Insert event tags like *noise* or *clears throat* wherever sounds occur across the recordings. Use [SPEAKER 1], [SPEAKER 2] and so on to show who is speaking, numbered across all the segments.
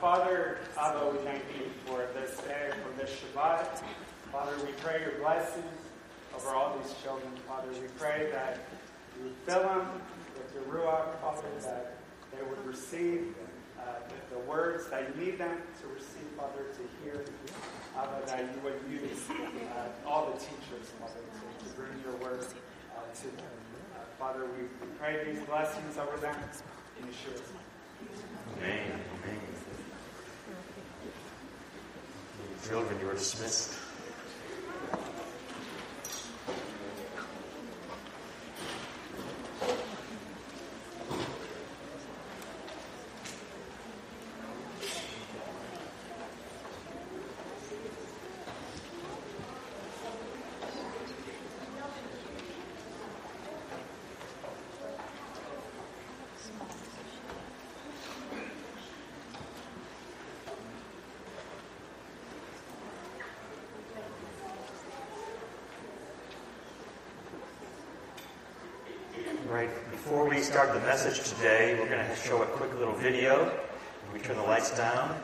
[SPEAKER 1] Father, Abba, we thank you for this day, for this Shabbat. Father, we pray your blessings over all these children. Father, we pray that you fill them with your Ruach, Father, that they would receive uh, the, the, words that you need them to receive, Father, to hear. Abba, that you would use uh, all the teachers, Father, to, to bring your word uh, to them. Uh, Father, we, we pray these blessings over them in Yeshua's name.
[SPEAKER 2] Amen. Amen. Children, you were dismissed. Right, before we start the message today, we're going to show a quick little video. We turn the lights down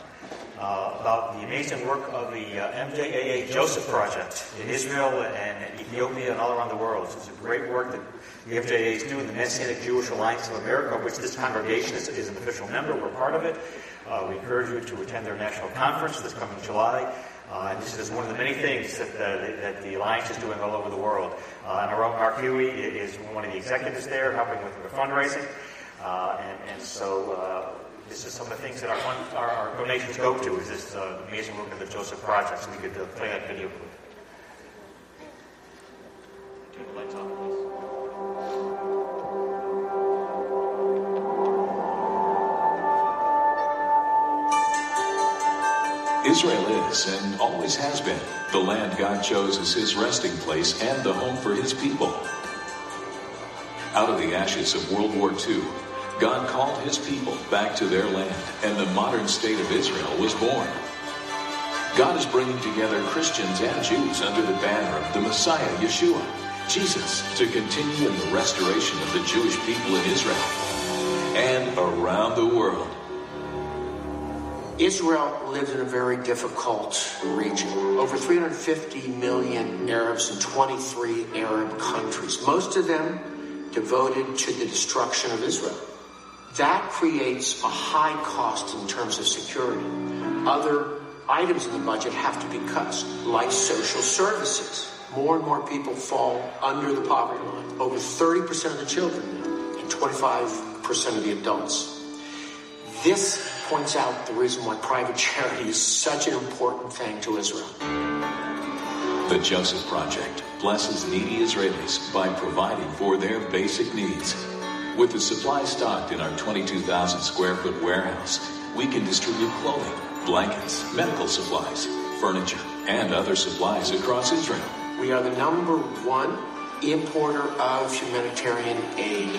[SPEAKER 2] uh, about the amazing work of the uh, MJAA Joseph Project in Israel and Ethiopia and all around the world. It's a great work that the MJAA is doing. The Messianic Jewish Alliance of America, which this congregation is, is an official member, we're part of it. Uh, we encourage you to attend their national conference this coming July. Uh, this is one of the many things that, uh, that the Alliance is doing all over the world. Uh, and Mark Huey is one of the executives there, helping with the fundraising. Uh, and, and, so uh, this is some of the things that our, fund, our, our donations go to, is this uh, amazing work of the Joseph Project. So we could play that video.
[SPEAKER 3] Israel is, and always has been, the land God chose as his resting place and the home for his people. Out of the ashes of World War II, God called his people back to their land, and the modern state of Israel was born. God is bringing together Christians and Jews under the banner of the Messiah, Yeshua, Jesus, to continue in the restoration of the Jewish people in Israel and around the world.
[SPEAKER 4] Israel lives in a very difficult region. Over 350 million Arabs in 23 Arab countries, most of them devoted to the destruction of Israel. That creates a high cost in terms of security. Other items in the budget have to be cut, like social services. More and more people fall under the poverty line. Over 30% of the children and 25% of the adults. This points out the reason why private charity is such an important thing to Israel.
[SPEAKER 3] The Joseph Project blesses needy Israelis by providing for their basic needs. With the supply stocked in our 22,000 square foot warehouse, we can distribute clothing, blankets, medical supplies, furniture, and other supplies across Israel.
[SPEAKER 4] We are the number one importer of humanitarian aid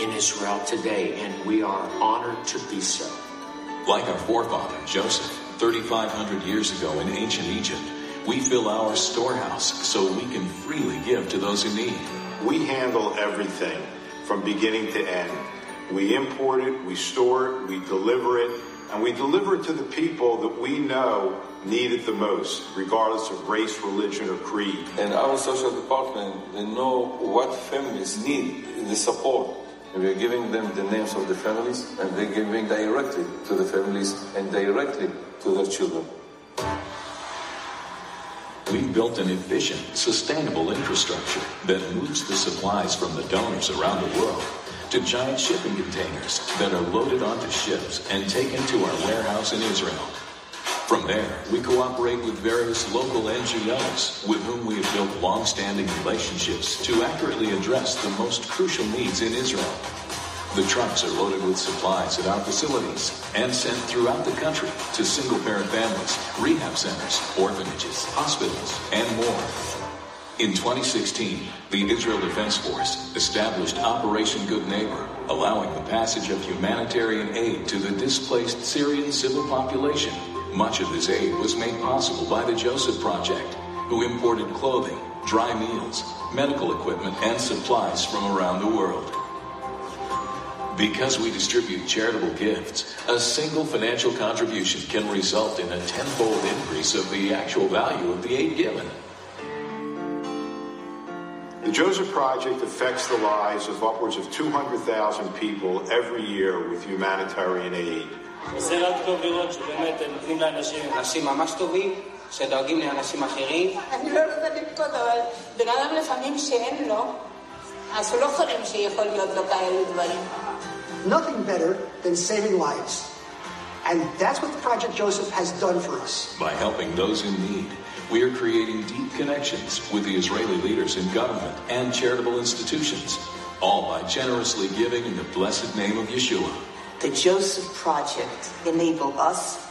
[SPEAKER 4] in Israel today, and we are honored to be so.
[SPEAKER 3] Like our forefather Joseph, 3,500 years ago in ancient Egypt, we fill our storehouse so we can freely give to those in need.
[SPEAKER 5] We handle everything from beginning to end. We import it, we store it, we deliver it, and we deliver it to the people that we know need it the most, regardless of race, religion, or creed.
[SPEAKER 6] And our social department, they know what families need the support. And we're giving them the names of the families, and they're giving directly to the families and directly to their children.
[SPEAKER 3] We've built an efficient, sustainable infrastructure that moves the supplies from the donors around the world to giant shipping containers that are loaded onto ships and taken to our warehouse in Israel. From there, we cooperate with various local NGOs with whom we have built long-standing relationships to accurately address the most crucial needs in Israel. The trucks are loaded with supplies at our facilities and sent throughout the country to single-parent families, rehab centers, orphanages, hospitals, and more. In 2016, the Israel Defense Force established Operation Good Neighbor, allowing the passage of humanitarian aid to the displaced Syrian civil population. Much of this aid was made possible by the Joseph Project, who imported clothing, dry meals, medical equipment, and supplies from around the world. Because we distribute charitable gifts, a single financial contribution can result in a tenfold increase of the actual value of the aid given.
[SPEAKER 5] The Joseph Project affects the lives of upwards of 200,000 people every year with humanitarian aid.
[SPEAKER 7] זה רק טוב לראות שבאמת הם נותנים לאנשים, אנשים ממש טובים, שדואגים לאנשים אחרים.
[SPEAKER 8] אני לא רוצה לבכות, אבל בן אדם לפעמים שאין לו, אז הוא לא חולם שיכול להיות לו כאלו דברים.
[SPEAKER 9] Nothing better than saving lives. And that's what Project Joseph has done for us.
[SPEAKER 3] By helping those in need, we are creating deep connections with the Israeli leaders in government and charitable institutions, all by generously giving in the blessed name of Yeshua.
[SPEAKER 10] The Joseph Project enable us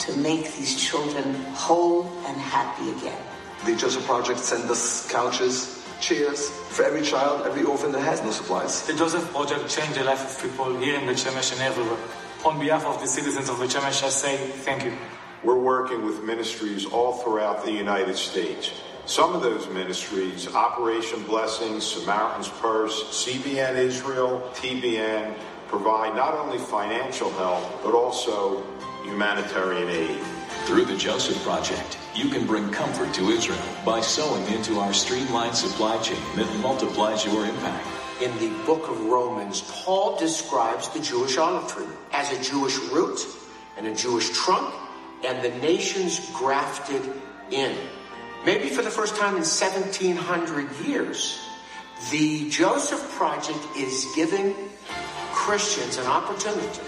[SPEAKER 10] to make these children whole and happy again.
[SPEAKER 11] The Joseph Project sent us couches, chairs for every child, every orphan that has no supplies.
[SPEAKER 12] The Joseph Project changed the life of people here in Beit Shemesh and everywhere. On behalf of the citizens of Beit Shemesh, I say thank you.
[SPEAKER 5] We're working with ministries all throughout the United States. Some of those ministries, Operation Blessing, Samaritan's Purse, CBN Israel, TBN, provide not only financial help, but also humanitarian aid.
[SPEAKER 3] Through the Joseph Project, you can bring comfort to Israel by sowing into our streamlined supply chain that multiplies your impact.
[SPEAKER 4] In the book of Romans, Paul describes the Jewish olive tree as a Jewish root and a Jewish trunk and the nations grafted in. Maybe for the first time in 1700 years, the Joseph Project is giving Christians an opportunity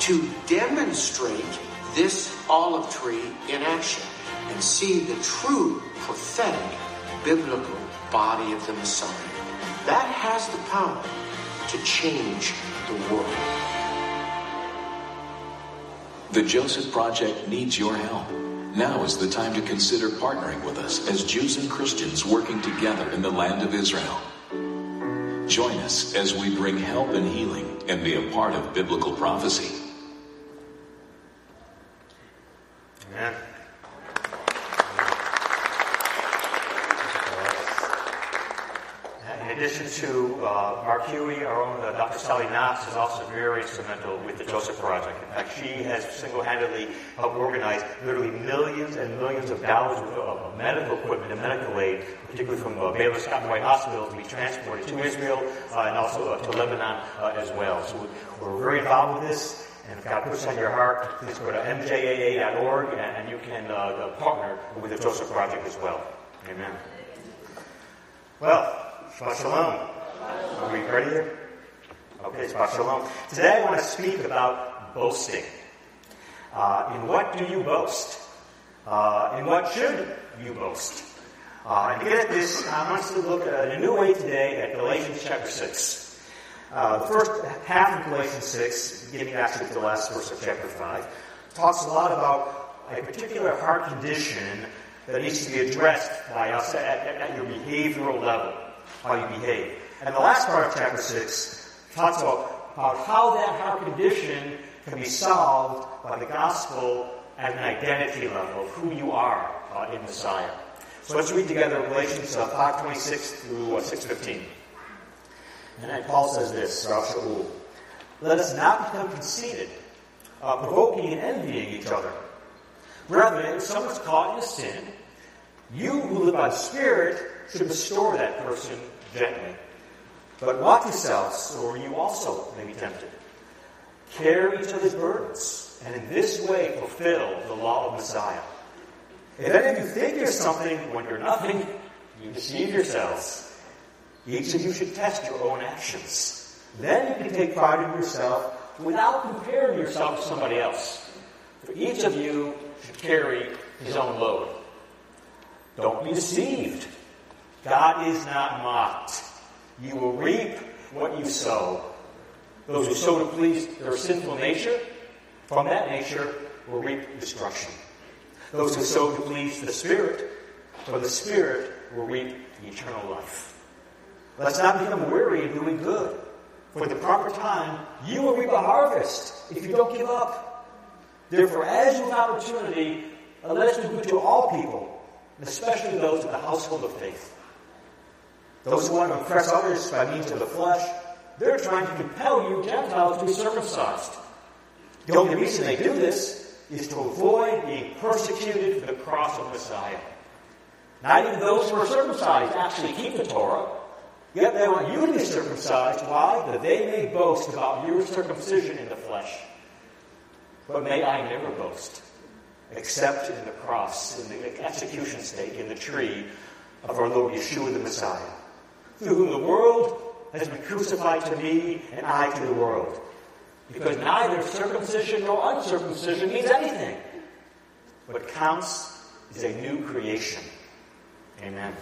[SPEAKER 4] to demonstrate this olive tree in action and see the true prophetic biblical body of the Messiah. That has the power to change the world.
[SPEAKER 3] The Joseph Project needs your help. Now is the time to consider partnering with us as Jews and Christians working together in the land of Israel. Join us as we bring help and healing and be a part of biblical prophecy.
[SPEAKER 2] Amen. In addition to uh, Mark Huey, our own uh, Dr. Sally Knox is also very instrumental with the Joseph Project. In fact, she has single-handedly helped organize literally millions and millions of dollars of medical equipment and medical aid, particularly from uh, Baylor Scott and White Hospital, to be transported to Israel uh, and also uh, to Lebanon uh, as well. So we're very involved with this. And if God puts on your heart, please go to mjaa.org and, and you can partner with the Joseph Project as well. Amen. Well, Shabbat Shalom. Are we ready here? Okay, Shabbat Shalom. Today I want to speak about boasting. Uh, in what do you boast? Uh, in what should you boast? Uh, and to get at this, I want us to look at a new way today at Galatians chapter 6. Uh, the first half of Galatians 6, beginning actually to the last verse of chapter 5, talks a lot about a particular heart condition that needs to be addressed by us at, at, at your behavioral level, how you behave. And the last part of chapter 6 talks about, how that heart condition can be solved by the gospel at an identity level of who you are uh, in Messiah. So let's read together Galatians uh, 5.26 through uh, 6.15. And Paul says this, Shaul, Let us not become conceited, uh, provoking and envying each other. Brethren, if someone's caught in a sin, you who live by the Spirit should restore that person gently. But watch yourselves, or you also may be tempted. Carry each other's burdens, and in this way fulfill the law of Messiah. If any of you think you're something when you're nothing, you deceive yourselves. Each of you should test your own actions. Then you can take pride in yourself without comparing yourself to somebody else. For each of you should carry his own load. Don't be deceived. God is not mocked. You will reap what you sow. Those who sow to please their sinful nature, from that nature will reap destruction. Those who sow to please the Spirit, from the Spirit will reap eternal life. Let's not become weary in doing good. For the proper time, you will reap a harvest if you don't give up. Therefore, as have opportunity, let us do good to all people, especially those of the household of faith. Those who want to oppress others by means of the flesh they're trying to compel you Gentiles to be circumcised. The only reason they do this is to avoid being persecuted for the cross of Messiah. Not even those who are circumcised actually keep the Torah. Yet they want you to be circumcised. Why? That they may boast about your circumcision in the flesh. But may I never boast, except in the cross, in the execution stake, in the tree of our Lord Yeshua the Messiah, through whom the world has been crucified to me and I to the world. Because neither circumcision nor uncircumcision means anything. What counts is a new creation. Amen.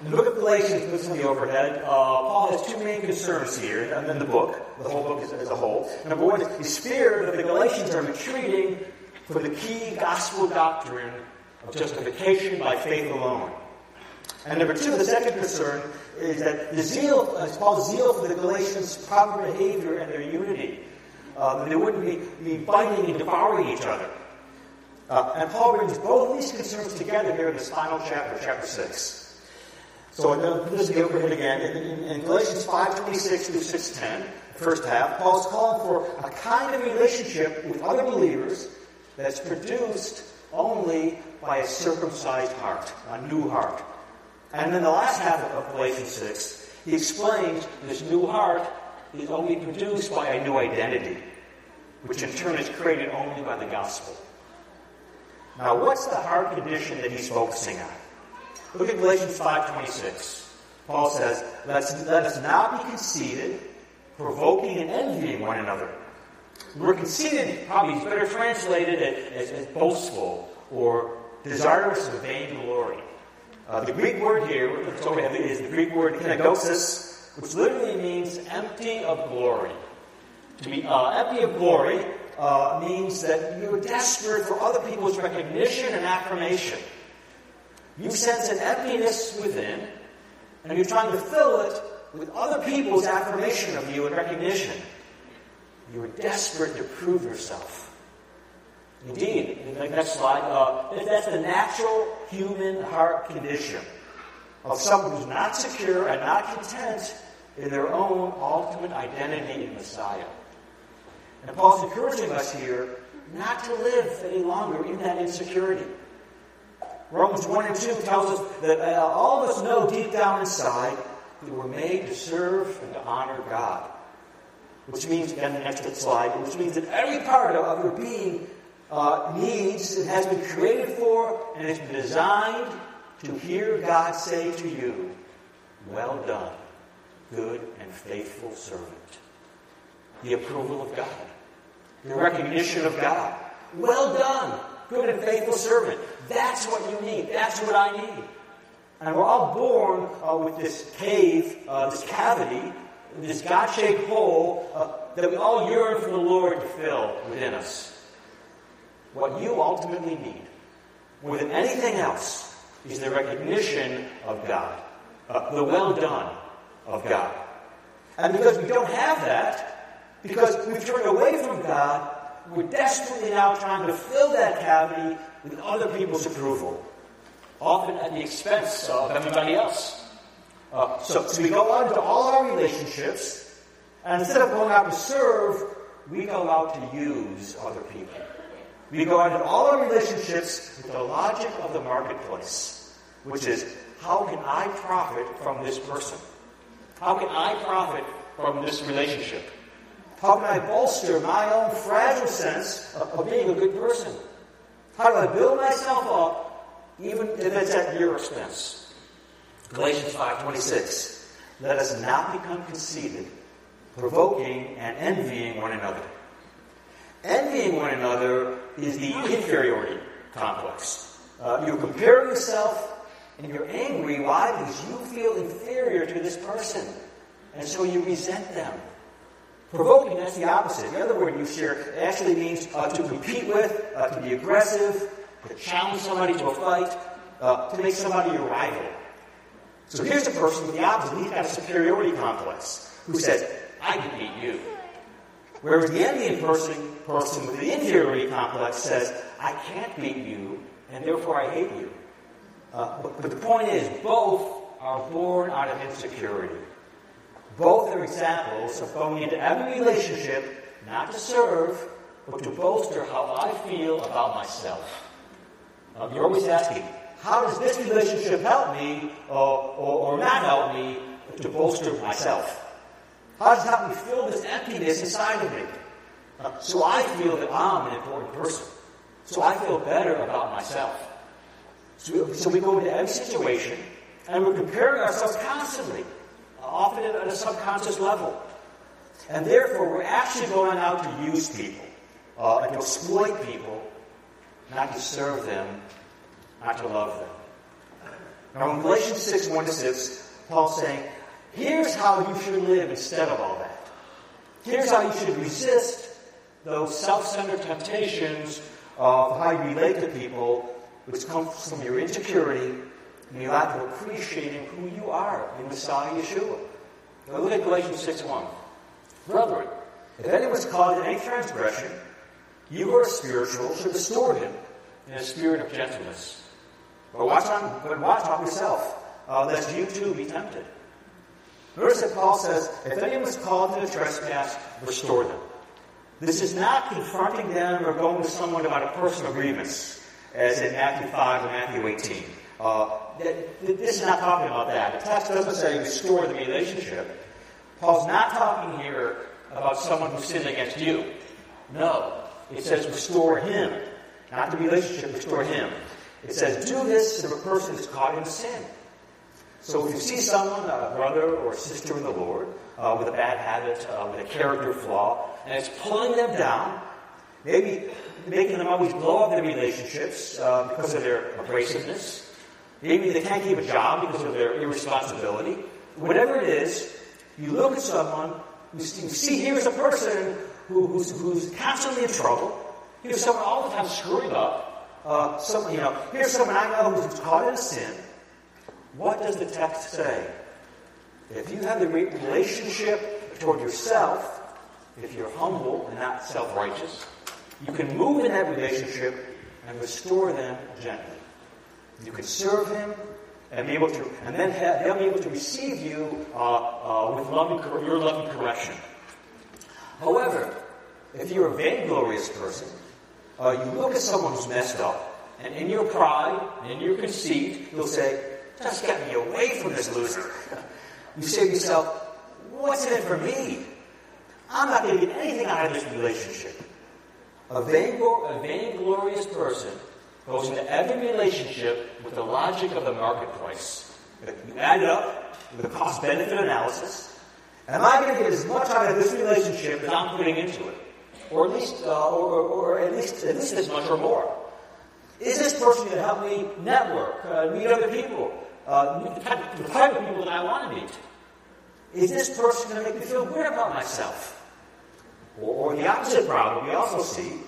[SPEAKER 2] In the book of Galatians, puts in the overhead, uh, Paul has two main concerns here and in the book, the whole book as, a whole. Number one is fear that the Galatians are retreating for the key gospel doctrine of justification by faith alone. And number two, the second concern is that the zeal, uh, Paul's zeal for the Galatians' proper behavior and their unity. Uh, they wouldn't be, be biting and devouring each other. Uh, and Paul brings both these concerns together here in this final chapter, chapter 6. So this is the it again. In, in, in Galatians 5.26 through 6.10, first half, Paul's calling for a kind of relationship with other believers that's produced only by a circumcised heart, a new heart. And in the last half of Galatians 6, he explains this new heart is only produced by a new identity, which in turn is created only by the gospel. Now, what's the heart condition that he's focusing on? Look at Galatians 5.26. Paul says, let us, let us not be conceited, provoking and envying one another. The word conceited probably better translated as, as, as boastful or desirous of vainglory. Uh, the Greek word here, is the Greek word kinagosis, which literally means empty of glory. To be uh, empty of glory uh, means that you're desperate for other people's recognition and affirmation. You sense an emptiness within, and you're trying to fill it with other people's affirmation of you and recognition. You're desperate to prove yourself. Indeed, next slide, uh, that's the natural human heart condition of someone who's not secure and not content in their own ultimate identity in Messiah. And Paul's encouraging us here not to live any longer in that insecurity. Romans 1 and 2 tells us that uh, all of us know deep down inside that we're made to serve and to honor God. Which means, again, the next slide, which means that every part of your being uh, needs and has been created for and has been designed to hear God say to you, Well done, good and faithful servant. The approval of God, the recognition of God. Well done, good and faithful servant. That's what you need. That's what I need. And we're all born uh, with this cave, uh, this cavity, this God shaped hole uh, that we all yearn for the Lord to fill within us. What you ultimately need, more than anything else, is the recognition of God, uh, the well done of God. And because we don't have that, because we've turned away from God, we're desperately now trying to fill that cavity with other people's approval, often at the expense of everybody else. Uh, so, so we go on to all our relationships, and instead of going out to serve, we go out to use other people. We go into all our relationships with the logic of the marketplace, which is how can I profit from this person? How can I profit from this relationship? How can I bolster my own fragile sense of, of being a good person? How do I build myself up, even if it's at your expense? Galatians 5.26 Let us not become conceited, provoking and envying one another. Envying one another is the inferiority complex. Uh, you compare yourself and you're angry. Why? Because you feel inferior to this person. And so you resent them. Provoking, that's the opposite. The other word used here actually means uh, to compete with, uh, to be aggressive, to challenge somebody to a fight, uh, to make somebody your rival. So here's a person with the opposite. He's got a superiority complex who says, I can beat you. Whereas the envying person, person with the inferiority complex says, I can't beat you, and therefore I hate you. Uh, but, but the point is, both are born out of insecurity. Both are examples of going into every relationship not to serve, but to bolster how I feel about myself. Uh, you're always asking, how does this relationship help me or, or, or not help me to bolster myself? How does help me fill this emptiness inside of me? So I feel that I'm an important person. So I feel better about myself. So, so we go into every situation and we're comparing ourselves constantly, often at a subconscious level. And therefore, we're actually going out to use people, uh, and to exploit people, not to serve them, not to love them. Now, in Galatians 6 1 to 6, Paul's saying, here's how you should live instead of all that. Here's how you should resist those self centered temptations of how you relate to people, which comes from your insecurity and your lack of appreciating who you are in Messiah Yeshua. Now look at Galatians 6 1. Brethren, if anyone's caught in any transgression, you who are spiritual should restore him in a spirit of gentleness. But watch on, but watch on yourself, uh, lest you too be tempted. Notice that Paul says, if anyone's called in a trespass, restore them. This is not confronting them or going to someone about a personal grievance, as in Matthew 5 and Matthew 18. Uh, this is not talking about that. The text doesn't say restore the relationship. Paul's not talking here about someone who sinned against you. No. It says restore him. Not the relationship, restore him. It says do this if a person is caught in sin. So if you see someone, a brother or sister in the Lord, uh, with a bad habit, uh, with a character flaw, and it's pulling them down, maybe making them always blow up their relationships uh, because of their abrasiveness, maybe they can't keep a job because of their irresponsibility, whatever it is, you look at someone, you see here's a person who, who's, who's constantly in trouble, here's someone all the time screwing up, uh, someone, you know, here's someone I know who's caught in a sin, what does the text say? If you have the relationship toward yourself, if you're humble and not self righteous, you can move in that relationship and restore them gently. You can serve Him and be able to, and then have, they'll be able to receive you uh, uh, with your loving correction. However, if you're a vainglorious person, uh, you look at someone who's messed up, and in your pride in your conceit, you'll say, just get me away from this loser. You say to yourself, what's in it for me? I'm not going to get anything out of this relationship. A, a vainglorious person goes into every relationship with the logic of the marketplace. You add it up with a cost benefit analysis. Am I going to get as much out of this relationship as I'm putting into it? Or at least, uh, or, or, at least, at least as much or more. Is this person going to help me network, uh, meet other people? Uh, the, type, the type of people that I want to meet. Is this person going to make me feel good about myself? Or, or the opposite problem we also see.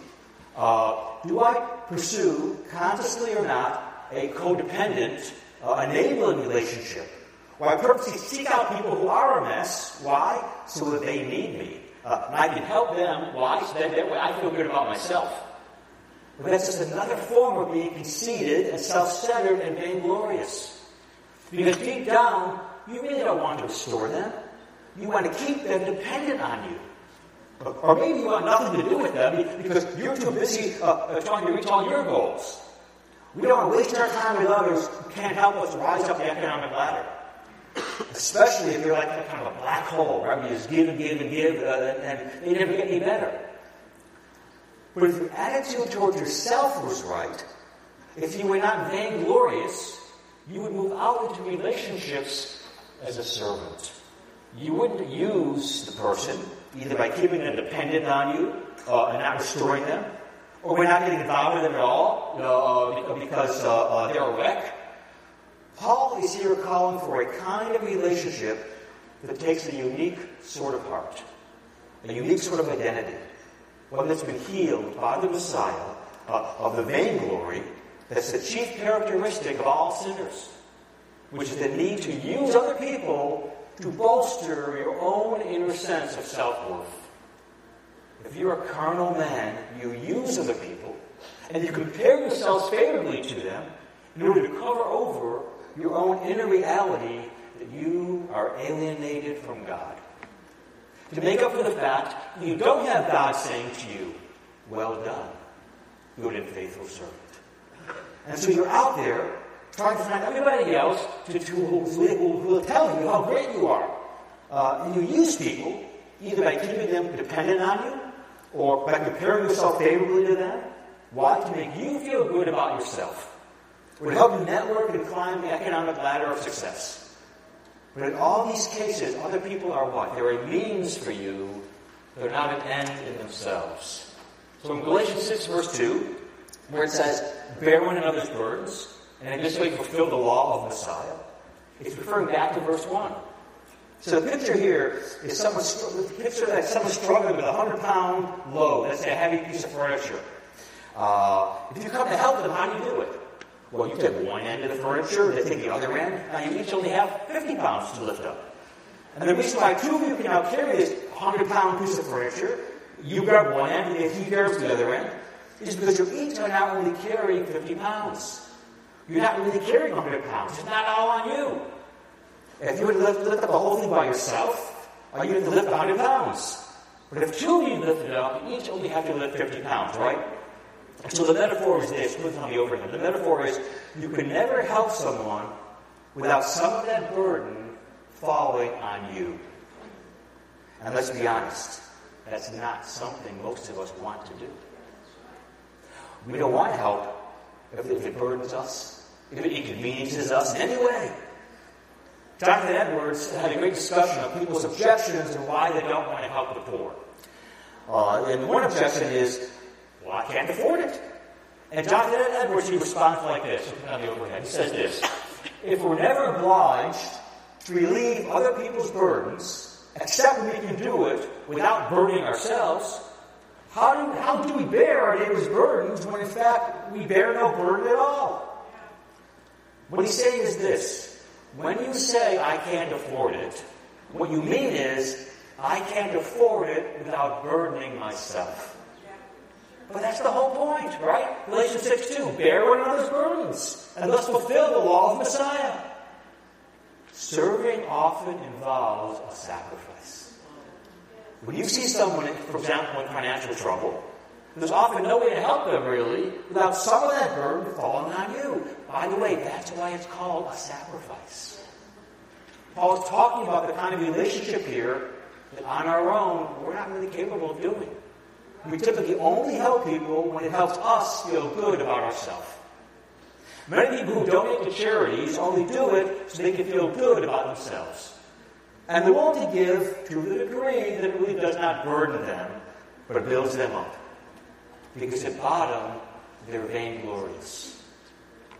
[SPEAKER 2] Uh, do I pursue, consciously or not, a codependent, uh, enabling relationship? Where I purposely seek out people who are a mess. Why? So that they need me. Uh, and I can help them. Why? So that, that way I feel good about myself. But that's just another form of being conceited and self-centered and vainglorious. Because deep down, you really don't want to restore them. You want to keep them dependent on you. Or maybe you want nothing to do with them because you're too busy uh, uh, trying to reach all your goals. We don't want to waste our time with others who can't help us rise up the economic ladder. Especially if you're like kind of a black hole, right? You just give and give and give, uh, and they never get any better. But if your attitude towards yourself was right, if you were not vainglorious, you would move out into relationships as a servant. You wouldn't use the person either by keeping them dependent on you uh, and not restoring them, or by not getting involved with them at all uh, because uh, uh, they're a wreck. Paul is here calling for a kind of relationship that takes a unique sort of heart, a unique sort of identity, one that's been healed by the Messiah uh, of the vainglory that's the chief characteristic of all sinners, which is the need to use other people to bolster your own inner sense of self worth. If you're a carnal man, you use other people and you compare yourselves favorably to them in order to cover over your own inner reality that you are alienated from God. To make up for the fact that you don't have God saying to you, Well done, good and faithful servant. And so you're out there trying to find everybody else to, to who, will tell you how great you are. Uh, and you use people either by keeping them dependent on you or by comparing yourself favorably to them. Why? To make you feel good about yourself. Or to help you network and climb the economic ladder of success. But in all these cases, other people are what? They're a means for you. They're not an end in themselves. So in Galatians 6, verse 2, where it says, Bear one another's burdens, and in this way fulfill the law of Messiah, it's referring back to verse 1. So the picture here is someone, picture that someone struggling with a 100 pound load, let's say a heavy piece of furniture. Uh, if you come to help them, how do you do it? Well, you take one end of the furniture, and they take the other end. and you each only have 50 pounds to lift up. And the reason why two of you can now carry this 100 pound piece of furniture, you grab one end and he grabs the other end, is because you're each are not only carrying 50 pounds. You're not really carrying 100 pounds. It's not all on you. If you would lift, lift up the whole thing by yourself, are you going to lift 100 pounds? But if two of you lift it up, you each only have to lift 50 pounds, right? So the metaphor is this, put on the overhead. The metaphor is you can never help someone without some of that burden falling on you. And let's be honest, that's not something most of us want to do. We don't want help if it burdens us, if it inconveniences us in any way. Jonathan Edwards had a great discussion of people's objections and why they don't want to help the poor. Uh, and one objection is, well, I can't afford it. And Jonathan Edwards, he responds like this, on the overhead. He says this, if we're never obliged to relieve other people's burdens, except we can do it without burdening ourselves, how do, how do we bear our neighbor's burdens when in fact we bear no burden at all? What he's saying is this. When you say, I can't afford it, what you mean is, I can't afford it without burdening myself. But that's the whole point, right? Galatians 6 2. Bear one another's burdens and thus fulfill the law of Messiah. Serving often involves a sacrifice. When you see someone, for example, in financial trouble, there's often no way to help them really without some of that burden falling on you. By the way, that's why it's called a sacrifice. Paul is talking about the kind of relationship here that on our own we're not really capable of doing. We typically only help people when it helps us feel good about ourselves. Many people who donate to charities only do it so they can feel good about themselves. And they're willing to give to the degree that really does not burden them, but builds them up. Because at bottom, they're vainglorious.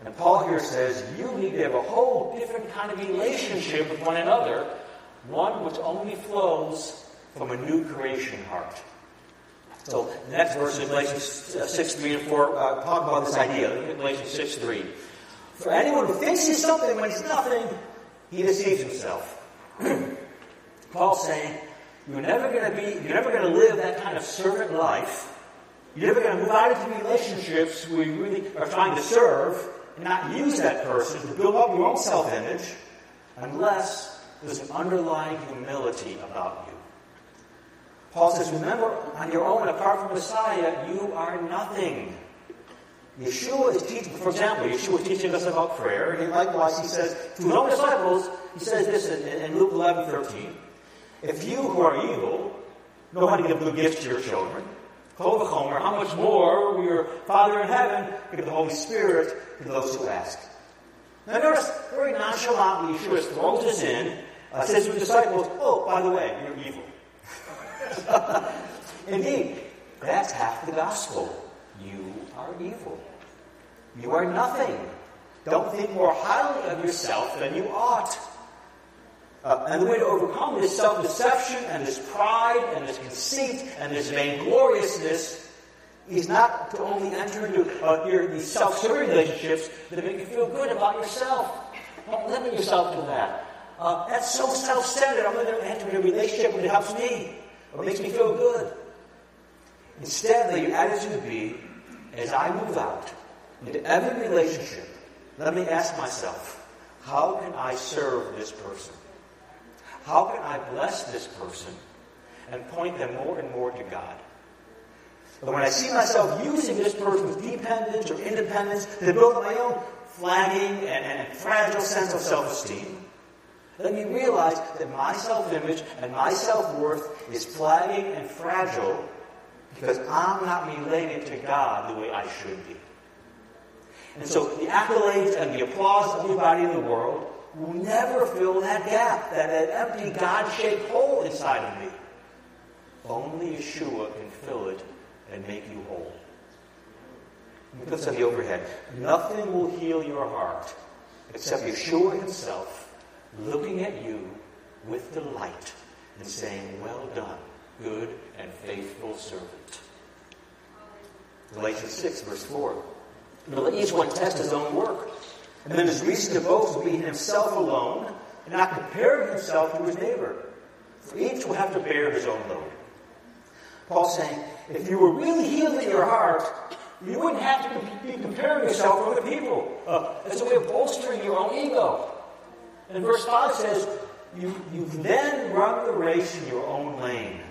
[SPEAKER 2] And Paul here says you need to have a whole different kind of relationship with one another, one which only flows from a new creation heart. So next verse in Galatians uh, 6, 3 and 4 uh, talk about this idea. Galatians 6, 3. For anyone who thinks he's something when he's nothing, he deceives himself. *clears throat* Paul's saying, you're never going to be, you're never going to live that kind of servant life. You're never going to move out into relationships where you really are trying to serve and not use that person to build up your own self-image unless there's an underlying humility about you. Paul says, remember, on your own, apart from Messiah, you are nothing. Yeshua is teaching, for example, Yeshua is teaching us about prayer, and likewise he says to his own disciples, he says this in, in Luke 11, 13. If you who are evil know how to give good gifts to your children, Homer, how much more will your Father in heaven give the Holy Spirit to those who ask? Now notice, very nonchalantly, Yeshua throws this in, uh, says to his disciples, oh, by the way, you're evil. *laughs* Indeed, that's half the gospel. You are evil. You are nothing. Don't think more highly of yourself than you ought. Uh, and the way to overcome this self deception and this pride and this conceit and this vaingloriousness is not to only enter into uh, your, these self serving relationships that make you feel good about yourself. Don't limit yourself to that. Uh, that's so self centered. I'm going to enter into a relationship it helps me or makes me feel good. Instead, let your attitude be as I move out into every relationship, let me ask myself, how can I serve this person? How can I bless this person and point them more and more to God? But when I see myself using this person's dependence or independence to build my own flagging and, and fragile sense of self esteem, let me realize that my self image and my self worth is flagging and fragile because I'm not related to God the way I should be. And so the accolades and the applause of everybody in the world will never fill that gap, that, that empty God shaped hole inside of me. Only Yeshua can fill it and make you whole. Me put the overhead. Nothing will heal your heart except Yeshua himself looking at you with delight and saying, Well done, good and faithful servant. Galatians 6, verse 4. But let each one test his own work. And then his reason to boast will be himself alone and not comparing himself to his neighbor. For each will have to bear his own load. Paul's saying, if you were really healed in your heart, you wouldn't have to be comparing yourself to other people. Uh, it's a way of bolstering your own ego. And verse 5 says, you, you then run the race in your own lane.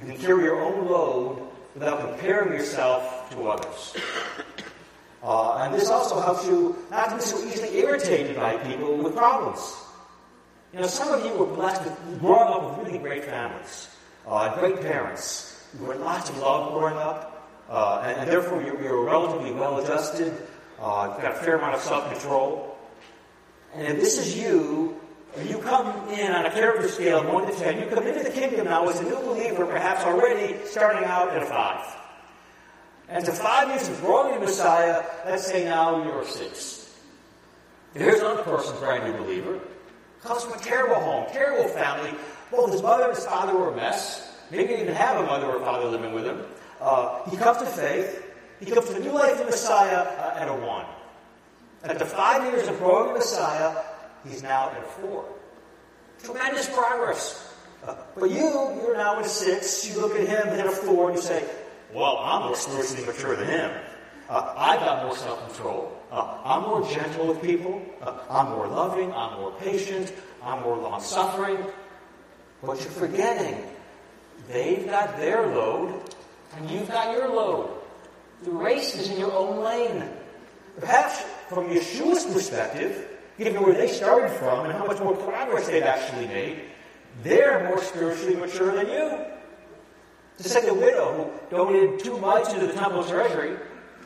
[SPEAKER 2] You can carry your own load without comparing yourself to others. Uh, and this also helps you not to be so easily irritated by people with problems. You know, some of you were blessed with growing up with really great families, uh, great parents. You had lots of love growing up, uh, and, and, therefore you're relatively well adjusted. Uh, you've got a fair amount of self control. And if this is you, you come in on a character scale of 1 to 10, you come into the kingdom now as a new believer, perhaps already starting out at a 5. And to five years of growing in Messiah, let's say now you're six. Here's another person, brand new believer. Comes from a terrible home, terrible family. Both his mother and his father were a mess. Maybe he didn't have a mother or father living with him. Uh, he comes to faith. He comes to new life in Messiah uh, at a one. After five years of growing in Messiah, he's now at a four. Tremendous progress. Uh, but you, you're now at a six. You look at him at a four and you say, well, I'm more spiritually mature than him. Uh, I've got more self control. Uh, I'm more gentle with people. Uh, I'm more loving. I'm more patient. I'm more long suffering. But you're forgetting they've got their load and you've got your load. The race is in your own lane. Perhaps from Yeshua's perspective, given where they started from and how much more progress they've actually made, they're more spiritually mature than you. Just like the widow who donated two mites into the temple treasury,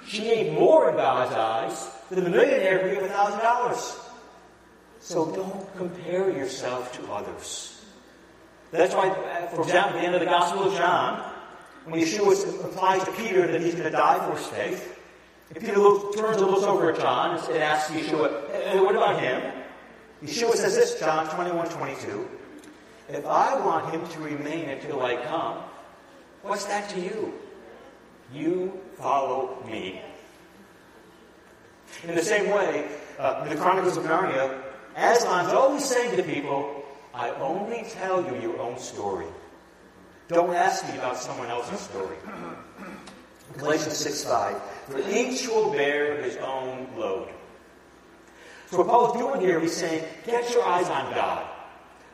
[SPEAKER 2] she gave more in God's eyes than the millionaire who gave a thousand dollars. So don't compare yourself to others. That's why, for example, at the end of the Gospel of John, when Yeshua applies to Peter that he's going to die for his faith, if Peter looks, turns and looks over at John and asks Yeshua, hey, what about him? Yeshua says this, John 21, 22. If I want him to remain until I come, What's that to you? You follow me. In the same way, uh, in the Chronicles of Narnia, Aslan's always saying to the people, I only tell you your own story. Don't ask me about someone else's story. Galatians 6 5. For each will bear his own load. So what Paul's doing here, he's saying, get your eyes on God.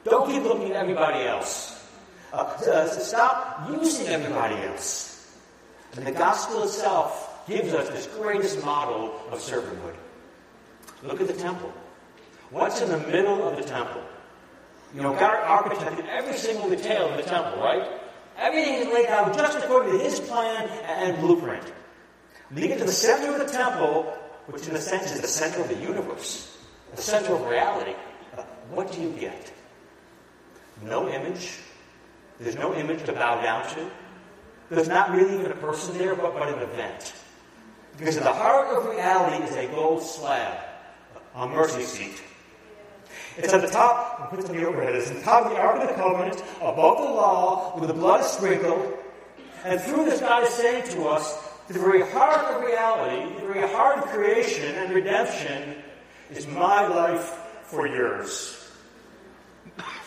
[SPEAKER 2] Don't keep looking at everybody else. Uh, to stop using everybody else. And the gospel itself gives us this greatest model of servanthood. Look at the temple. What's in the middle of the temple? You know, God architected every single detail of the temple, right? Everything is laid out just according to his plan and blueprint. Get to the center of the temple, which in a sense is the center of the universe, the center of reality, uh, what do you get? No image, there's no image to bow down to. There's not really even a person there, but, but an event. Because in the heart of reality is a gold slab, a mercy seat. It's at the top, I'll put overhead, it's at the top of the Ark of the Covenant, above the law, where the blood is sprinkled. And through this, God is saying to us, the very heart of reality, the very heart of creation and redemption, is my life for yours.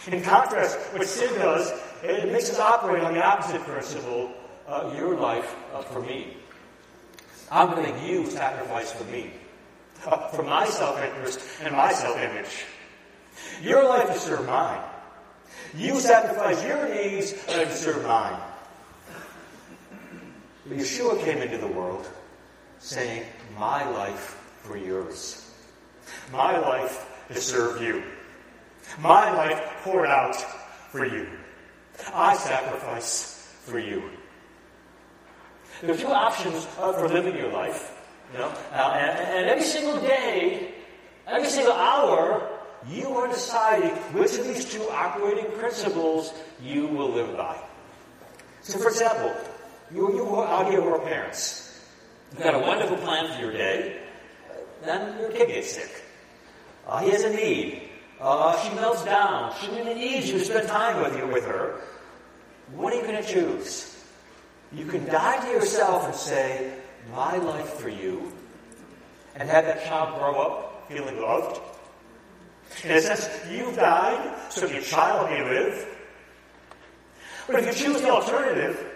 [SPEAKER 2] In contrast, what sin does it makes us operate on the opposite principle uh, your life uh, for me. I'm going to make you sacrifice for me. uh, for my self interest and my self image. Your life to serve mine. You sacrifice your needs to serve mine. But Yeshua came into the world saying, My life for yours. My life to serve you. My life poured out for you. I sacrifice for you. There are two options for living your life. You know, uh, and, and every single day, every single hour, you are deciding which of these two operating principles you will live by. So, for example, you, you out here with are parents. You've got a wonderful plan for your day. Then your kid gets sick. Uh, he has a need. Uh, she melts down. She really needs you to spend time with you with her. What are you going to choose? You can die to yourself and say, "My life for you," and have that child grow up feeling loved. In a sense, you've died so your child may live. But if you choose the alternative,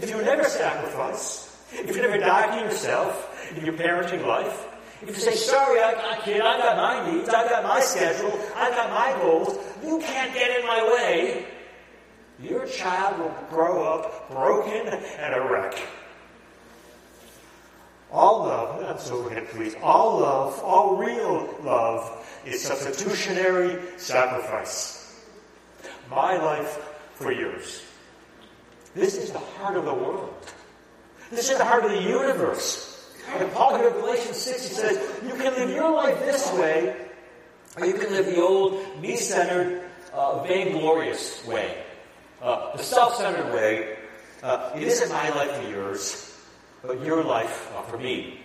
[SPEAKER 2] if you never sacrifice, if you never die to yourself in your parenting life, if you say, sorry, I, I can't, I got my needs, I got my schedule, I got my goals, you can't get in my way, your child will grow up broken and a wreck. All love, that's overhead please, all love, all real love is substitutionary sacrifice. My life for yours. This is the heart of the world. This is the heart of the universe. And Paul here in Galatians 6, he says, you can live your life this way, or you can live the old, me-centered, uh, vainglorious way. Uh, the self-centered way. Uh, it isn't my life for yours, but your life uh, for me.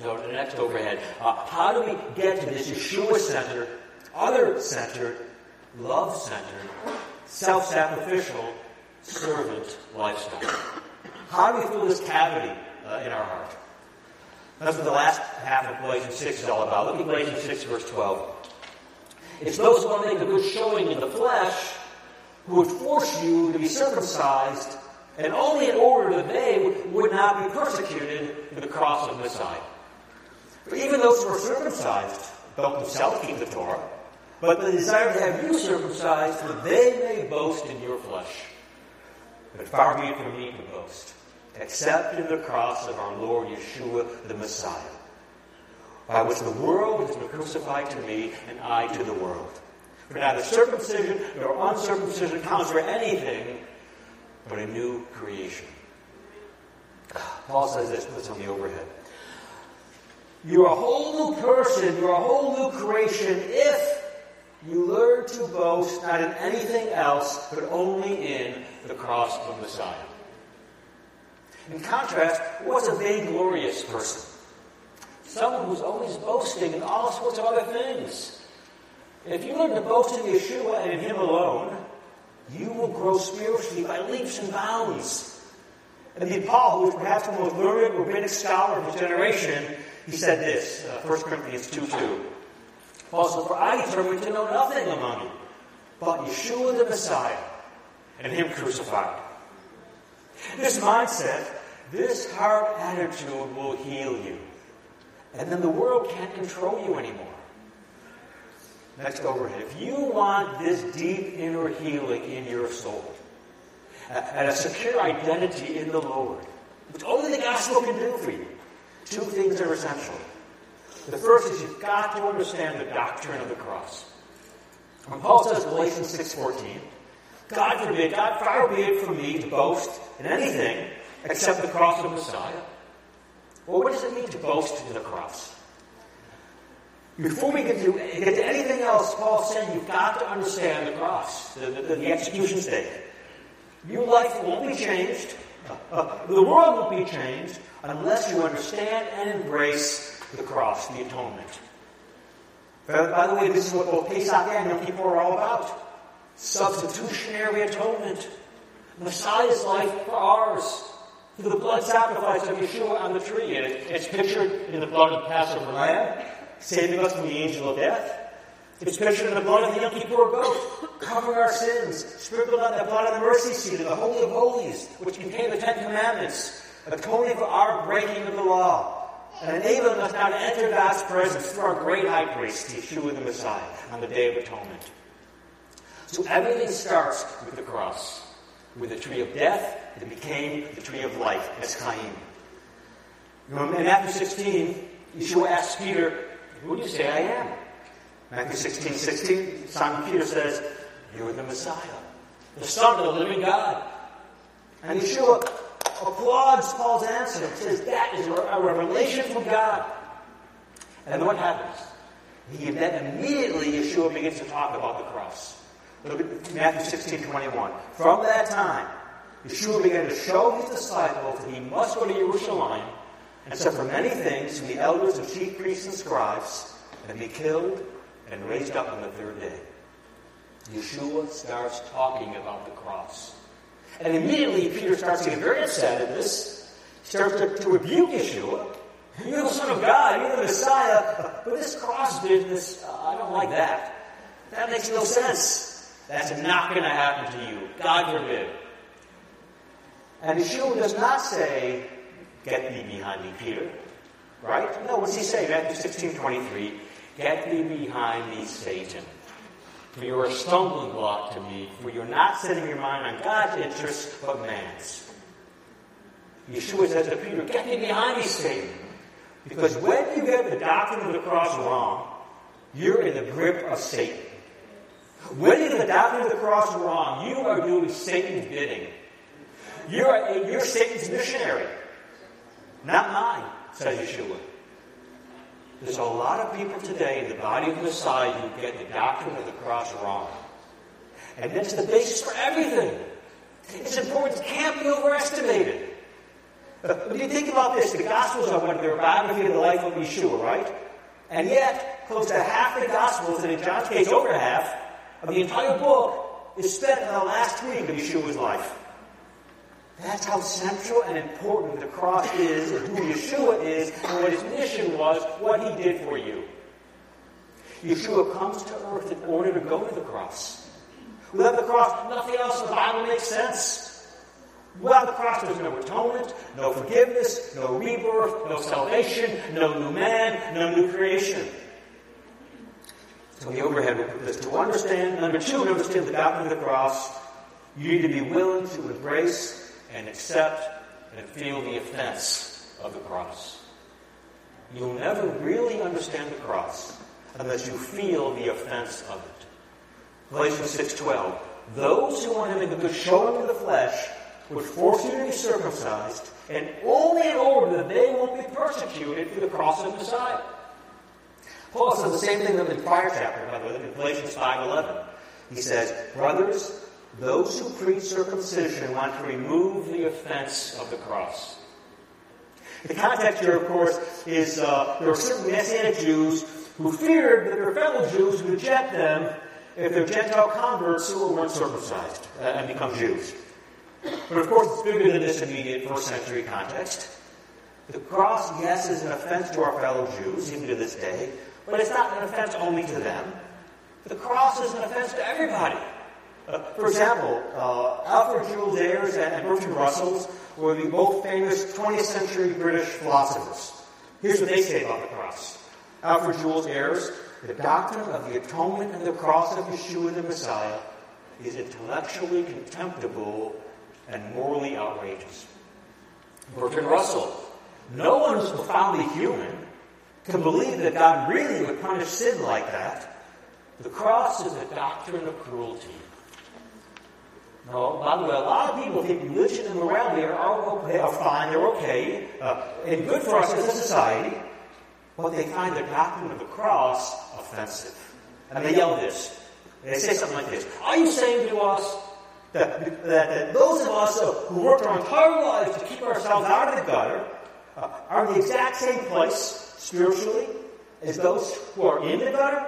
[SPEAKER 2] So the next overhead. Uh, how do we get to this Yeshua-centered, other-centered, love-centered, self-sacrificial, servant lifestyle? How do we fill this cavity uh, in our heart? That's what the last half of Galatians 6 is all about. Look at Galatians 6, verse 12. It's those who make a good showing in the flesh who would force you to be circumcised, and only in order that they would not be persecuted for the cross of Messiah. For even those who are circumcised don't themselves keep the Torah, but they desire to have you circumcised, for they may boast in your flesh. But far be it from me to boast, except in the cross of our Lord Yeshua the Messiah, by which the world has been crucified to me, and I to the world. For neither circumcision nor uncircumcision counts for anything but a new creation. Paul says this, puts on the overhead. You're a whole new person, you're a whole new creation if you learn to boast not in anything else, but only in the cross of Messiah. In contrast, what's a vainglorious person? Someone who's always boasting in all sorts of other things. If you learn to boast in Yeshua and in Him alone, you will grow spiritually by leaps and bounds. And the Paul, who was perhaps the most learned rabbinic scholar of his generation, he said this, uh, 1 Corinthians 2 2. Paul said, For I determined to know nothing among you but Yeshua the Messiah and Him crucified. This mindset, this heart attitude will heal you. And then the world can't control you anymore. Next overhead. If you want this deep inner healing in your soul, and a secure identity in the Lord, which only the gospel can do for you, two things are essential. The first is you've got to understand the doctrine of the cross. When Paul says Galatians 6.14, God forbid, God far be it from me to boast in anything except the cross of the Messiah. Well, what does it mean to boast in the cross? Before we get to, get to anything else, Paul said you've got to understand the cross, the, the, the execution stake. Your life won't be changed. Uh, *laughs* the world won't be changed unless you understand and embrace the cross, the atonement. By the way, this is what both Pesach and Yom Kippur are all about. Substitutionary atonement. Messiah's life for ours. Through the blood sacrifice of Yeshua on the tree. And it's pictured in the blood of the Passover lamb, saving us from the angel of death. It's pictured in the blood of the Yom Kippur goat, covering our sins, sprinkled on the blood of the mercy seat in the Holy of Holies, which contain the Ten Commandments, atoning for our breaking of the law, and enabling us now to enter God's presence through our great high priest, Yeshua the Messiah, on the Day of Atonement. So everything starts with the cross, with the tree of death that became the tree of life, Etz Chaim. In Matthew 16, Yeshua asks Peter, Who do you say I am? Matthew 16, 16, Simon Peter says, You're the Messiah, the Son of the living God. And Yeshua applauds Paul's answer and says, That is a revelation from God. And what happens? He then immediately Yeshua begins to talk about the cross. Look at Matthew 16, 21. From that time, Yeshua began to show his disciples that he must go to Jerusalem and suffer many things from the elders and chief priests and scribes and be killed and raised up on the third day. Yeshua starts talking about the cross. And immediately Peter starts to get very upset at this. He starts to, to rebuke Yeshua. You're the Son of God, you're the Messiah, but this cross business, uh, I don't like that. That makes no sense. That's not going to happen to you. God forbid. And Yeshua does not say, Get thee behind me, Peter. Right? No, what's he say? Matthew 16 23. Get thee behind me, Satan. For you're a stumbling block to me, for you're not setting your mind on God's interests, but man's. Yeshua says to Peter, Get thee behind me, Satan. Because when you get the doctrine of the cross wrong, you're in the grip of Satan. When you get the cross wrong, you are doing Satan's bidding. You're, a, you're Satan's missionary. Not mine, says Yeshua. There's a lot of people today in the body of Messiah who get the doctrine of the cross wrong. And that's the basis for everything. It's important. It can't be overestimated. When you think about this, the Gospels are one of their biography of the life of Yeshua, right? And yet, close to half the Gospels, and in John's case, over half, the entire book is spent in the last week of Yeshua's life. That's how central and important the cross is, and who Yeshua is, and what his mission was, what he did for you. Yeshua comes to earth in order to go to the cross. Without the cross, nothing else in the Bible makes sense. Without the cross, there's no atonement, no forgiveness, no rebirth, no salvation, no new man, no new creation. So the overhead will put this to understand, number two, understand the doctrine of the cross, you need to be willing to embrace and accept and feel the offense of the cross. You'll never really understand the cross unless you feel the offense of it. Galatians 6.12 Those who want to make a good showing of the flesh would force you to be circumcised, and only in order that they won't be persecuted for the cross of the Messiah. Paul says the same thing in the prior chapter, by the way, in Galatians 5.11. He says, Brothers, those who preach circumcision want to remove the offense of the cross. The context here, of course, is uh, there were certain Messianic Jews who feared that their fellow Jews would reject them if their Gentile converts who weren't circumcised uh, and become Jews. But of course, it's bigger than this immediate first century context. The cross, yes, is an offense to our fellow Jews, even to this day, but it's not an offense only to them. The cross is an offense to everybody. Uh, for example, uh, Alfred Jules Ayres and Bertrand Russell were the both famous 20th century British philosophers. Here's what they say about the cross. Alfred Jules Ayres, the doctrine of the atonement and the cross of Yeshua the Messiah is intellectually contemptible and morally outrageous. Bertrand Russell, no one is profoundly human can believe that God really would punish sin like that. The cross is a doctrine of cruelty. No, by the way, a lot of people think religion and morality are, okay, are fine, they're okay, uh, and good for us as a society, but they find the doctrine of the cross offensive. And they yell this. They say something like this. Are you saying to us that, that, that those of us who worked our entire lives to keep ourselves out of the gutter uh, are in the exact same place spiritually as those who are in the gutter?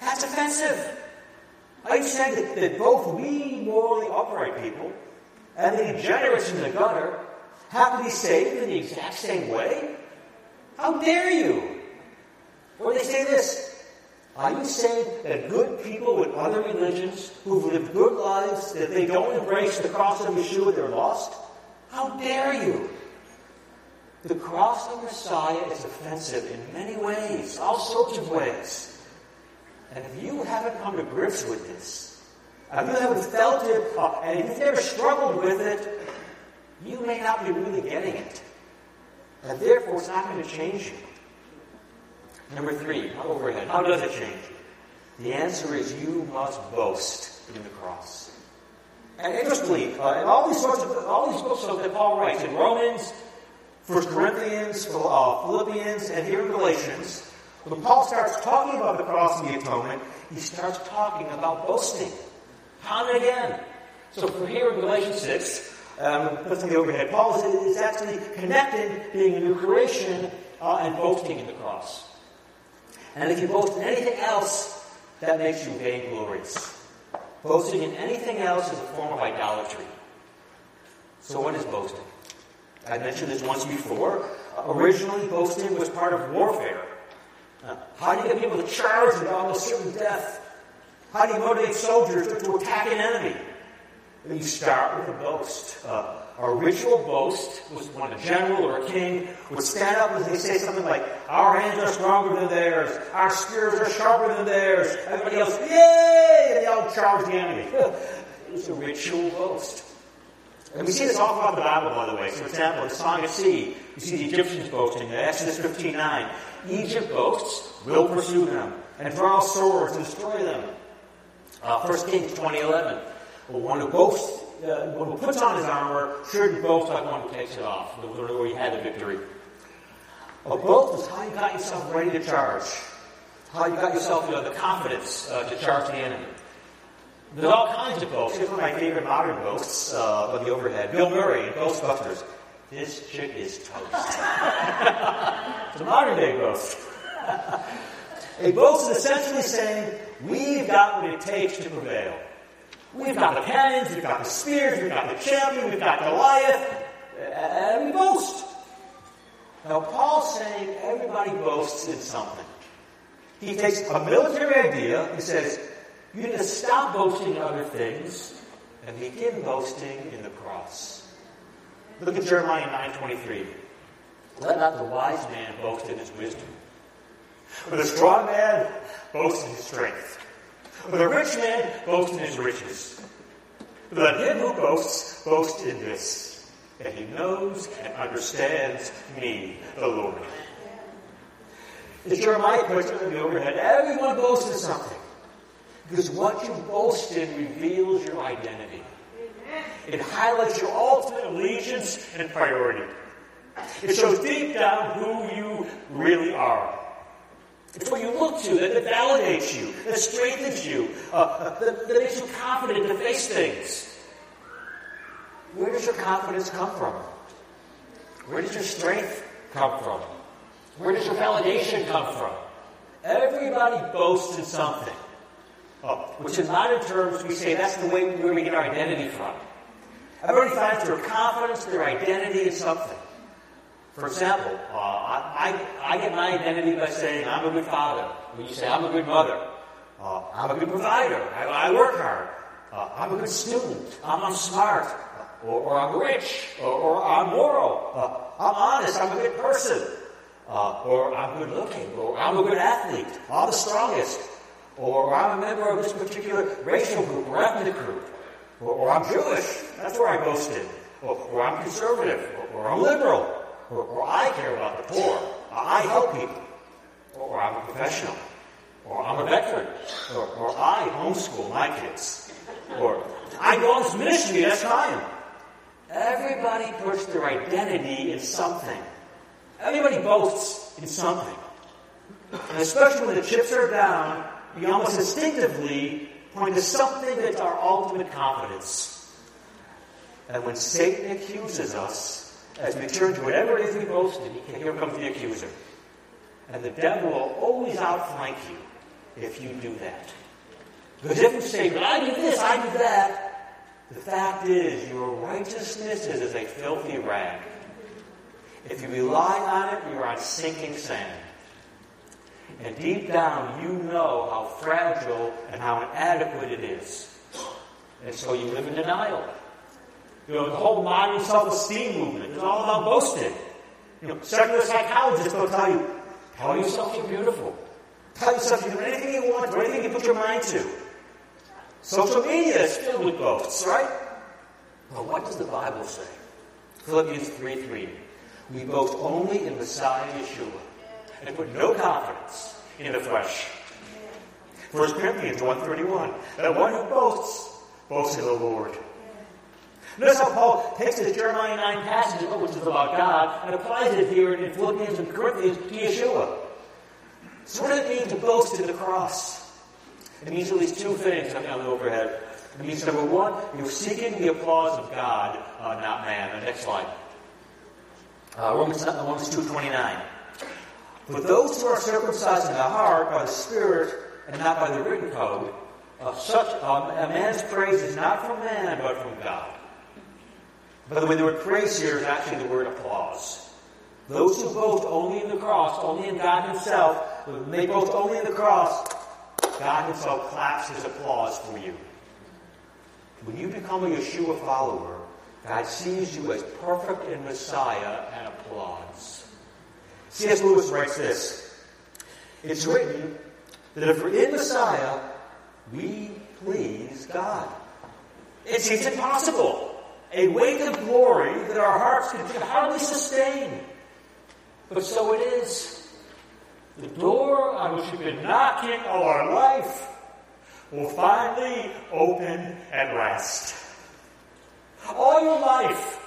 [SPEAKER 2] That's offensive. You saying that, that both we morally upright people and the degenerates in the gutter have to be saved in the exact same way? How dare you? Or they say this are you saying that good people with other religions who've lived good lives, that they don't embrace the cross of Yeshua, they're lost? How dare you? The cross of Messiah is offensive in many ways, all sorts of ways. And if you haven't come to grips with this, if you haven't felt it, and if you've never struggled with it, you may not be really getting it. And therefore, it's not going to change you. Number three, how overhead. How does it change you? The answer is you must boast in the cross. And interestingly, uh, in all these sorts of all these books that Paul writes in Romans, First Corinthians, Philippians, and here in Galatians, when Paul starts talking about the cross and the atonement, he starts talking about boasting. Time and again. So from here in Galatians 6, um, put on the overhead, Paul is, is actually connected being a new creation uh, and boasting in the cross. And if you boast in anything else, that makes you vainglorious. Boasting in anything else is a form of idolatry. So what is boasting? I mentioned this once before. Originally, boasting was part of warfare. Uh, how do you get people to charge and almost certain death? How do you motivate soldiers to, to attack an enemy? And you start with a boast. Uh, a ritual boast was when a general or a king would stand up and they say something like, Our hands are stronger than theirs, our spears are sharper than theirs. Everybody else, Yay! And they all charge the enemy. *laughs* it was a ritual boast. And we see this all throughout the Bible, by the way. For example, in Song of Sea, you see the Egyptians boasting. In Exodus 15.9, Egypt boasts, we'll pursue them, and draw swords and destroy them. Uh, 1 Kings 20.11, one who boasts, uh, one who puts on his armor shouldn't boast like one who takes it off, where he had the victory. A boast is how you got yourself ready to charge, how you got yourself you know, the confidence uh, to charge the enemy. There's all kinds of boasts. Here's one of my favorite modern boasts uh, the overhead. Bill Murray in Ghostbusters. This chick is toast. *laughs* it's a modern day boast. *laughs* a boast is essentially saying, we've got what it takes to prevail. We've got the cannons, we've got the spears, we've got the champion, we've got Goliath, and we boast. Now, Paul's saying everybody boasts in something. He takes a military idea and says, you need to stop boasting in other things and begin boasting in the cross. Look at Jeremiah 9.23. Let not the wise man boast in his wisdom. Or the strong man boast in his strength. Or the rich man boast in his riches. Let him who boasts boast in this, that he knows and understands me, the Lord. As Jeremiah puts it on the overhead, everyone boasts in something. Because what you boast in reveals your identity. It highlights your ultimate allegiance and priority. It shows deep down who you really are. It's what you look to that, that validates you, that strengthens you, uh, that, that makes you confident to face things. Where does your confidence come from? Where does your strength come from? Where does your validation come from? Everybody boasts in something. Which in modern terms we say that's the way where we get our identity from. Everybody finds their confidence, their identity in something. For example, uh, I, I, get my identity by saying I'm a good father. When you say I'm a good mother, uh, I'm a good provider. I, I work hard. Uh, I'm a good student. I'm, I'm smart. Or, or, I'm rich. Or, or I'm moral. Uh, I'm honest. I'm a good person. Uh, or I'm good looking. Or I'm a good athlete. I'm the strongest. Or I'm a member of this particular racial group or ethnic group. Or, or I'm Jewish. That's where I boasted. Or, or I'm conservative. Or, or I'm liberal. Or, or, I care about the poor. I help people. Or, I'm a professional. Or I'm a veteran. Or, or I homeschool my kids. Or I go this ministry, that's time. Everybody puts their identity in something. Everybody boasts in something. And especially when the chips are down, we almost instinctively point to something that's our ultimate confidence. And when Satan accuses us, as we turn to whatever it is we boasted, here comes the accuser. And the devil will always outflank you if you do that. Because if you say, I do this, I do that, the fact is your righteousness is as a filthy rag. If you rely on it, you're on sinking sand. And deep down, you know how fragile and how inadequate it is. And so you live in denial. You know, the whole modern self esteem movement is all about boasting. You know, secular psychologists will tell you, tell yourself you're beautiful. Tell yourself you can do anything you want, do anything you put your mind to. Social media is filled with boasts, right? But what does the Bible say? Philippians 3 3. We boast only in Messiah Yeshua and put no confidence in the flesh. 1 Corinthians 1.31. That one who boasts, boasts in the Lord. Notice how Paul takes this Jeremiah 9 passage, which is about God, and applies it here in Philippians and Corinthians to Yeshua. So what does it mean to boast in the cross? It means at least two things on the overhead. It means number one, you're seeking the applause of God, uh, not man. The next slide. Uh, Romans, Romans 2.29. For those who are circumcised in the heart by the Spirit and not by the written code, of such um, a man's praise is not from man but from God. By the way, the word praise here is actually the word applause. Those who boast only in the cross, only in God Himself, they boast only in the cross, God Himself claps His applause for you. When you become a Yeshua follower, God sees you as perfect in Messiah and applauds. C.S. Lewis writes this It's written that if we're in Messiah, we please God. It seems impossible. A weight of glory that our hearts can hardly sustain. But so it is. The door on which we've been knocking all our life will finally open at last. All your life,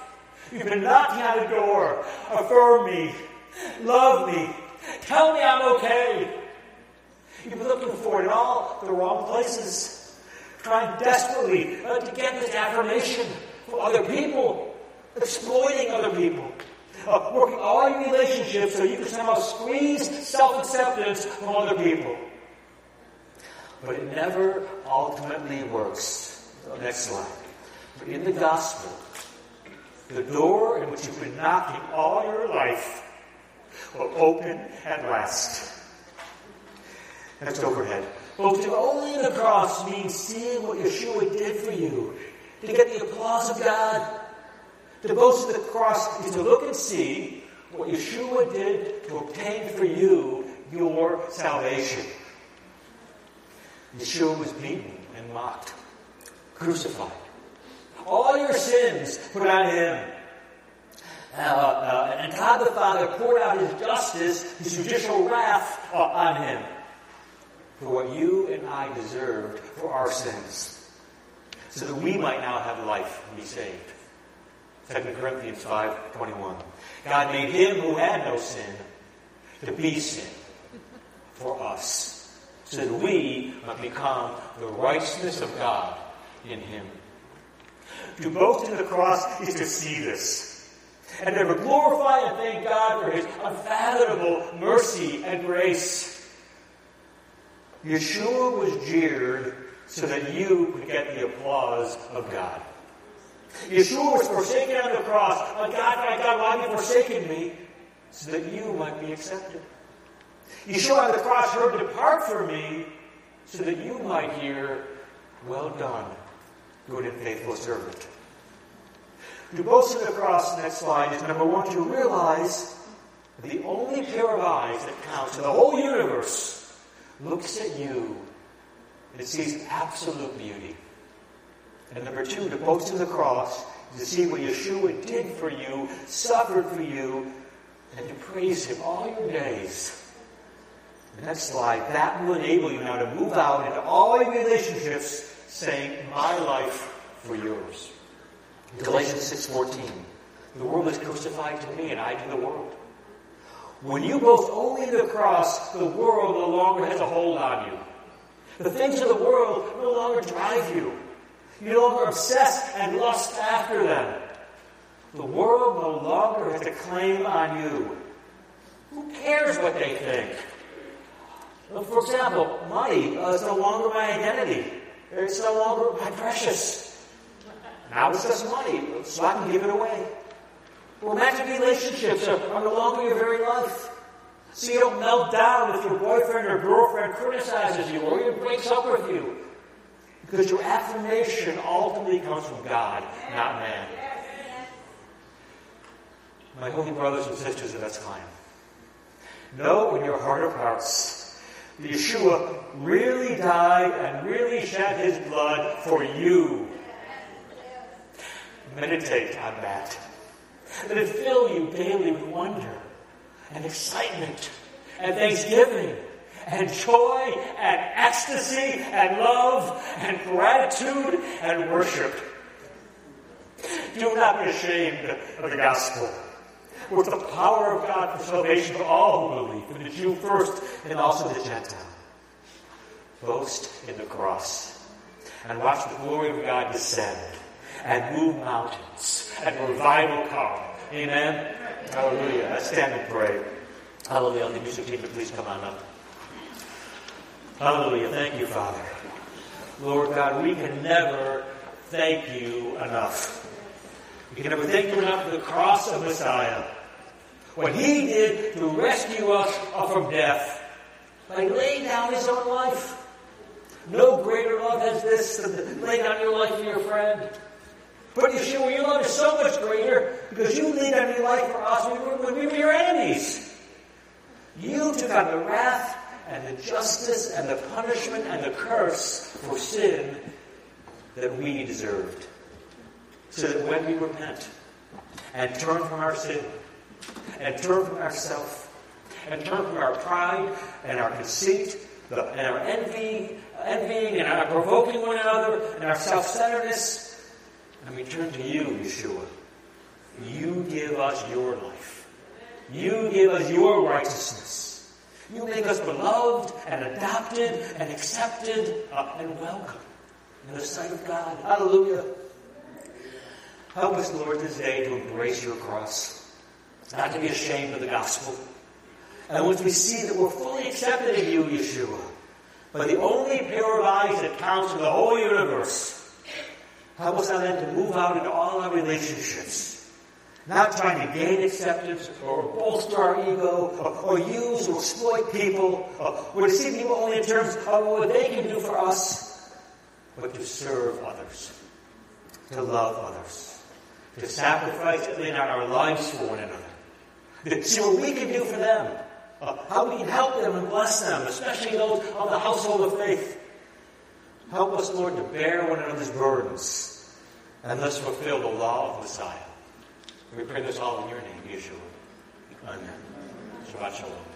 [SPEAKER 2] you've been knocking on the door. Affirm me. Love me. Tell me I'm okay. You've been looking for it in all the wrong places. Trying desperately uh, to get this affirmation from other people. Exploiting other people. Uh, working all your relationships so you can somehow squeeze self-acceptance from other people. But it never ultimately works. Next slide. But in the gospel, the door in which you've been knocking all your life will open at last. That's overhead. Boasting only in the cross means seeing what Yeshua did for you, to get the applause of God. To boast in the cross is to look and see what Yeshua did to obtain for you your salvation. Yeshua was beaten and mocked, crucified. All your sins put on him. Uh, uh, and God the Father poured out his justice, his judicial wrath on him for what you and I deserved for our sins, so that we might now have life and be saved. 2 Corinthians 5.21 God made him who had no sin to be sin for us, so that we might become the righteousness of God in him. To boast in the cross is to see this, and to glorify and thank God for his unfathomable mercy and grace. Yeshua was jeered so that you could get the applause of God. Yeshua was forsaken on the cross. My God, my God, why have you forsaken me? So that you might be accepted. Yeshua on the cross heard, Depart from me, so that you might hear, Well done, good and faithful servant. To boast in the cross, next slide, is number one, to realize the only pair of eyes that counts in the whole universe looks at you and sees absolute beauty. And number two, to boast in the cross, to see what Yeshua did for you, suffered for you, and to praise Him all your days. Next slide, that will enable you now to move out into all your relationships saying, My life for yours. Galatians 6.14, the world is crucified to me and I to the world. When you boast only the cross, the world no longer has a hold on you. The things of the world no longer drive you. You no longer obsess and lust after them. The world no longer has a claim on you. Who cares what they think? For example, money is no longer my identity. It's no longer my precious. Now it's just money, so I can give it away. Romantic relationships are, no longer your very life. So you don't melt down if your boyfriend or girlfriend criticizes you or even breaks up with you. Because your affirmation ultimately comes from God, not man. my holy brothers and sisters of Chaim, know in your heart of hearts that Yeshua really died and really shed his blood for you. Meditate on that. Let it fill you daily with wonder and excitement and thanksgiving and joy and ecstasy and love and gratitude and worship. Do not be ashamed of the gospel. It's the power of God for salvation for all who believe, for the Jew first and also the Gentile. Boast in the cross and watch the glory of God descend and move mountains and revival come. Amen. Hallelujah. Let's stand and pray. Hallelujah. The music team, please come on up. Hallelujah. Thank you, Father. Lord God, we can never thank you enough. We can never thank you enough for the cross of Messiah. What he did to rescue us from death by laying down his own life. No greater love has this than lay down your life for your friend. But Yeshua, your love is so much greater because you laid down your life for us when we were your enemies. You took on the wrath and the justice and the punishment and the curse for sin that we deserved. So that when we repent and turn from our sin and turn from ourself and turn from our pride and our conceit and our envy, envying and our provoking one another and our self-centeredness, and we turn to you, Yeshua. You give us your life. You give us your righteousness. You make us beloved and adopted and accepted uh, and welcome in the sight of God. Hallelujah. Help us, Lord, this day to embrace your cross, not to be ashamed of the gospel. And once we see that we're fully accepted in you, Yeshua, by the only pair of eyes that counts in the whole universe, help us now then to move out into all our relationships. Not trying to gain acceptance or bolster our ego or, or use or exploit people or, to see people only in terms of what they can do for us, but to serve others, to love others, to sacrifice and our lives for one another, to see what we can do for them, how we can help them and bless them, especially those of the household of faith. Help us, Lord, to bear one another's burdens and thus fulfill the law of Messiah. We pray this all in your name, Yeshua. Amen. Shabbat Shalom.